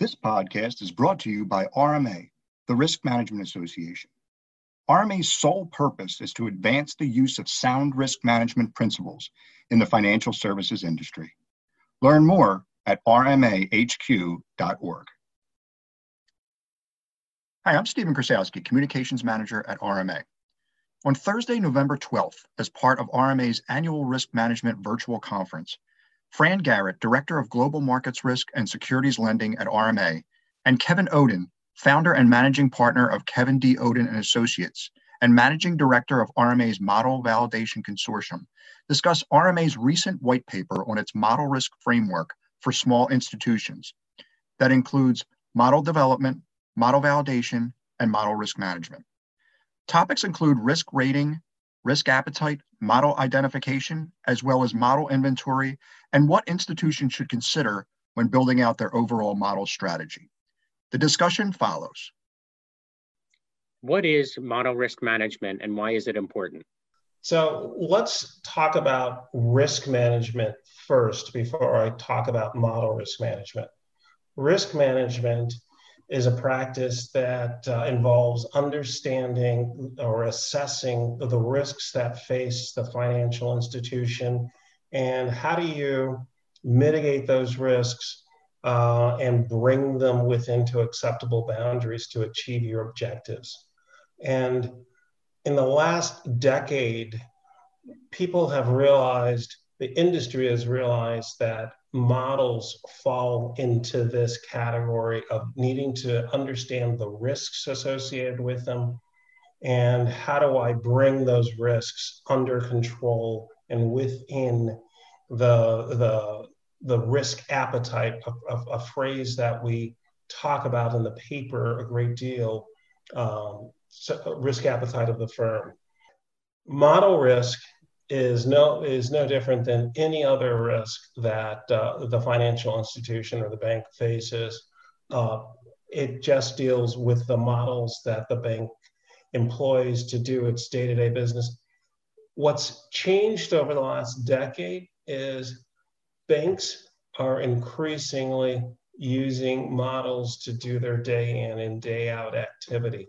This podcast is brought to you by RMA, the Risk Management Association. RMA's sole purpose is to advance the use of sound risk management principles in the financial services industry. Learn more at rmahq.org. Hi, I'm Stephen Krasowski, Communications Manager at RMA. On Thursday, November 12th, as part of RMA's annual Risk Management Virtual Conference, Fran Garritt, Director of Global Markets Risk and Securities Lending at RMA, and Kevin Oden, founder and managing partner of Kevin D. Oden and Associates, and managing director of RMA's Model Validation Consortium, discuss RMA's recent white paper on its model risk framework for small institutions that includes model development, model validation, and model risk management. Topics include risk rating, risk appetite, model identification, as well as model inventory, and what institutions should consider when building out their overall model strategy. The discussion follows. What is model risk management and why is it important? So let's talk about risk management first before I talk about model risk management. Risk management is a practice that uh, involves understanding or assessing the risks that face the financial institution and how do you mitigate those risks uh, and bring them within to acceptable boundaries to achieve your objectives. And in the last decade, people have realized, the industry has realized that models fall into this category of needing to understand the risks associated with them and how do I bring those risks under control and within the the the risk appetite, a, a, a phrase that we talk about in the paper a great deal, um, so risk appetite of the firm. Model risk is no is no different than any other risk that uh, the financial institution or the bank faces. Uh, it just deals with the models that the bank employs to do its day-to-day business. What's changed over the last decade is banks are increasingly using models to do their day in and day out activity.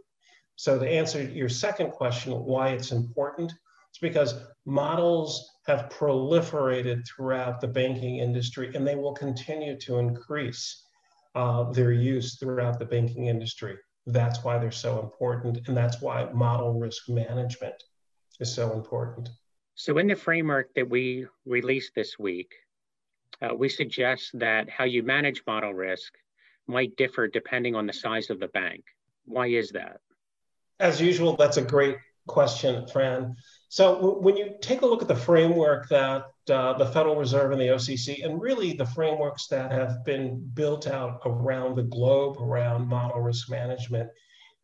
So to answer your second question, why it's important, it's because models have proliferated throughout the banking industry and they will continue to increase uh, their use throughout the banking industry. That's why they're so important. And that's why model risk management is so important. So, in the framework that we released this week, uh, we suggest that how you manage model risk might differ depending on the size of the bank. Why is that? As usual, that's a great question, Fran. So when you take a look at the framework that uh, the Federal Reserve and the OCC, and really the frameworks that have been built out around the globe around model risk management,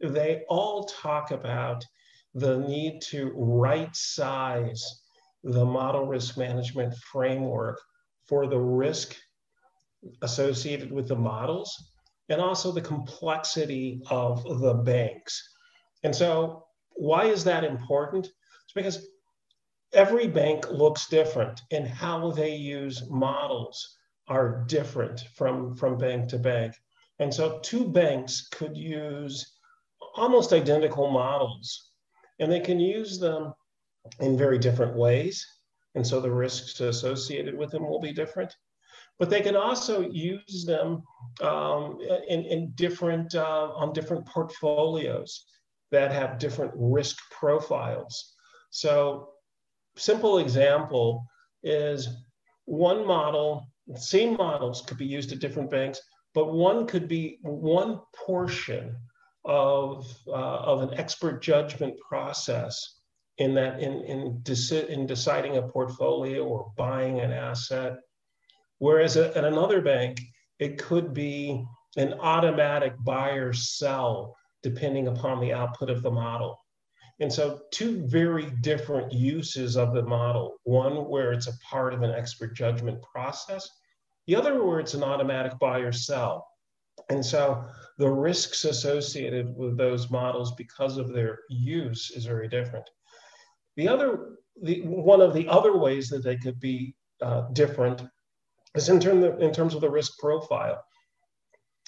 they all talk about the need to right size the model risk management framework for the risk associated with the models and also the complexity of the banks. And so why is that important? It's because every bank looks different and how they use models are different from, from bank to bank. And so two banks could use almost identical models and they can use them in very different ways. And so the risks associated with them will be different. But they can also use them um, in, in different, uh, on different portfolios that have different risk profiles. So, simple example is one model, same models could be used at different banks, but one could be one portion of, uh, of an expert judgment process in that in, in, deci- in deciding a portfolio or buying an asset. Whereas at another bank, it could be an automatic buy or sell depending upon the output of the model. And so, two very different uses of the model one where it's a part of an expert judgment process, the other where it's an automatic buy or sell. And so, the risks associated with those models because of their use is very different. The other, the, one of the other ways that they could be uh, different is in, term in terms of the risk profile.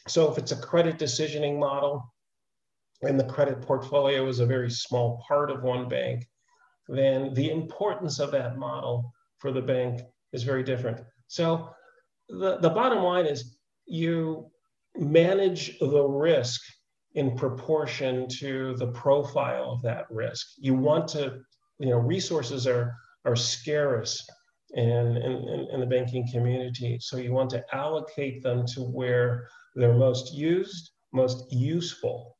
So if it's a credit decisioning model and the credit portfolio is a very small part of one bank, then the importance of that model for the bank is very different. So the, the bottom line is you manage the risk in proportion to the profile of that risk. You want to, you know, resources are, are scarce in, in, in the banking community. So you want to allocate them to where they're most used, most useful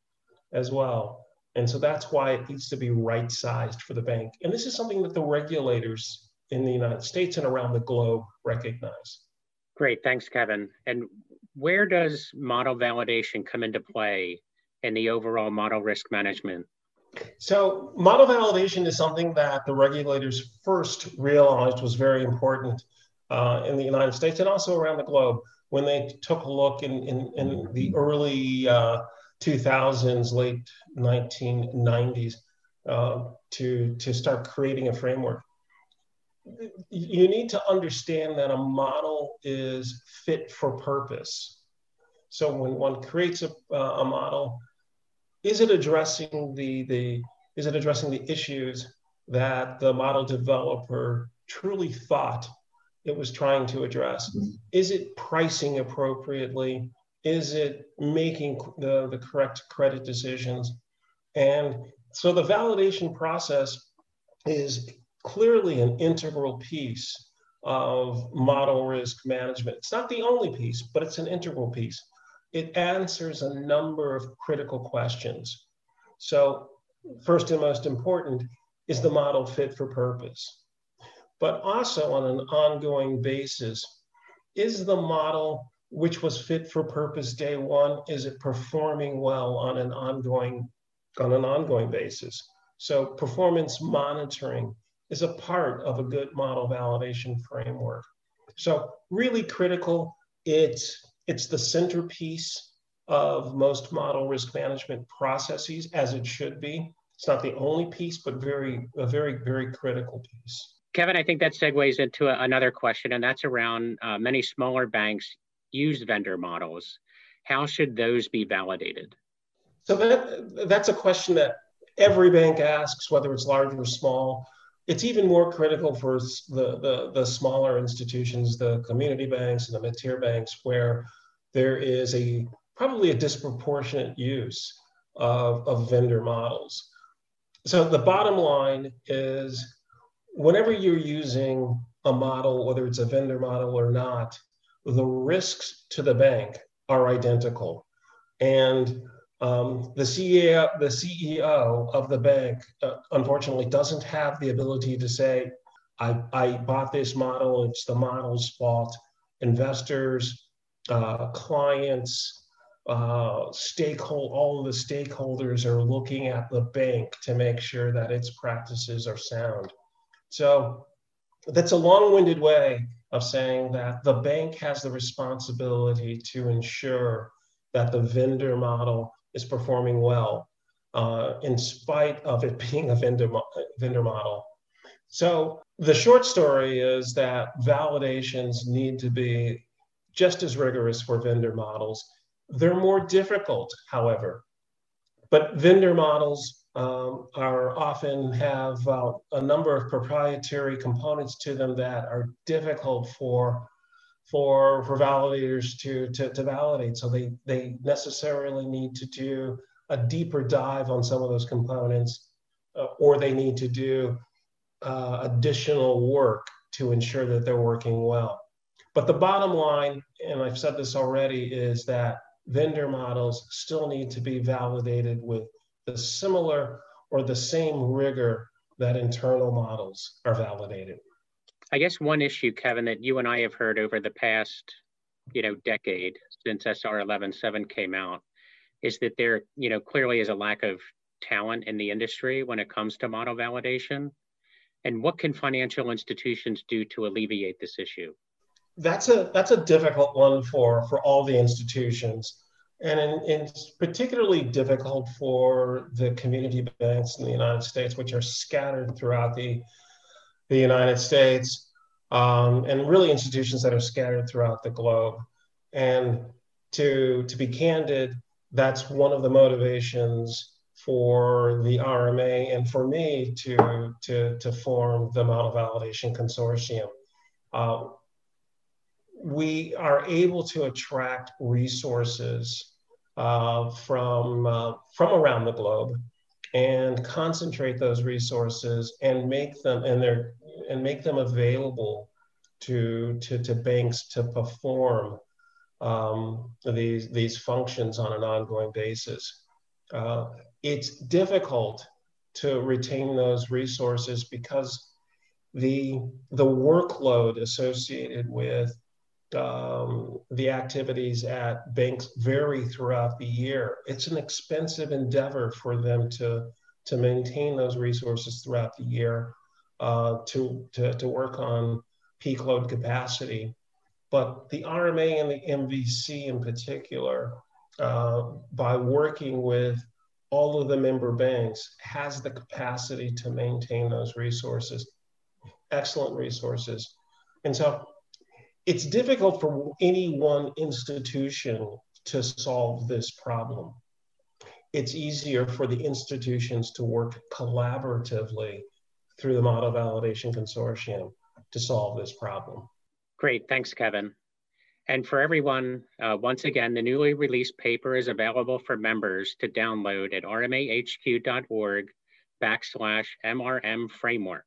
as well. And so that's why it needs to be right sized for the bank. And this is something that the regulators in the United States and around the globe recognize. Great, thanks, Kevin. And where does model validation come into play in the overall model risk management? So, model validation is something that the regulators first realized was very important uh, in the United States and also around the globe when they took a look in, in, in the early uh, 2000s, late 1990s, uh, to, to start creating a framework. You need to understand that a model is fit for purpose. So when one creates a, a model, is it addressing the, the is it addressing the issues that the model developer truly thought it was trying to address? Mm-hmm. Is it pricing appropriately? Is it making the, the correct credit decisions? And so the validation process is clearly an integral piece of model risk management. It's not the only piece, but it's an integral piece it answers a number of critical questions. So, first and most important is the model fit for purpose? But also on an ongoing basis, is the model which was fit for purpose day one, is it performing well on an ongoing on an ongoing basis? So performance monitoring is a part of a good model validation framework. So really critical. It's it's the centerpiece of most model risk management processes, as it should be. It's not the only piece, but very, a very, very critical piece. Kevin, I think that segues into a, another question, and that's around uh, many smaller banks use vendor models. How should those be validated? So that, that's a question that every bank asks, whether it's large or small. It's even more critical for the, the, the smaller institutions, the community banks and the mid-tier banks, where there is a probably a disproportionate use of, of vendor models. So the bottom line is whenever you're using a model, whether it's a vendor model or not, the risks to the bank are identical. And um, the, CEO, the CEO of the bank, uh, unfortunately, doesn't have the ability to say, I, I bought this model, it's the model's fault. Investors, uh, clients, uh, stakehold, all of the stakeholders are looking at the bank to make sure that its practices are sound. So that's a long-winded way of saying that the bank has the responsibility to ensure that the vendor model is performing well uh, in spite of it being a vendor, mo- vendor model. So the short story is that validations need to be just as rigorous for vendor models. They're more difficult, however. But vendor models um, are often have uh, a number of proprietary components to them that are difficult for for for validators to, to, to validate. So they they necessarily need to do a deeper dive on some of those components, uh, or they need to do uh, additional work to ensure that they're working well. But the bottom line, and I've said this already, is that vendor models still need to be validated with the similar or the same rigor that internal models are validated. I guess one issue, Kevin, that you and I have heard over the past, you know, decade since SR 11.7 came out, is that there, you know, clearly is a lack of talent in the industry when it comes to model validation. And what can financial institutions do to alleviate this issue? that's a that's a difficult one for for all the institutions and in, it's particularly difficult for the community banks in the united states which are scattered throughout the the united states um, and really institutions that are scattered throughout the globe and to, to be candid, that's one of the motivations for the RMA and for me to, to, to form the model validation consortium. Uh, we are able to attract resources uh, from, uh, from around the globe and concentrate those resources and make them and their and make them available to to, to banks to perform um, these these functions on an ongoing basis. Uh, it's difficult to retain those resources because the the workload associated with um, the activities at banks vary throughout the year. It's an expensive endeavor for them to, to maintain those resources throughout the year, uh, to, to, to work on peak load capacity. But the RMA and the MVC in particular, uh, by working with all of the member banks, has the capacity to maintain those resources, excellent resources. And so it's difficult for any one institution to solve this problem. It's easier for the institutions to work collaboratively through the Model Validation Consortium to solve this problem. Great, thanks, Kevin. And for everyone, uh, once again, the newly released paper is available for members to download at rmahq.org backslash MRM framework.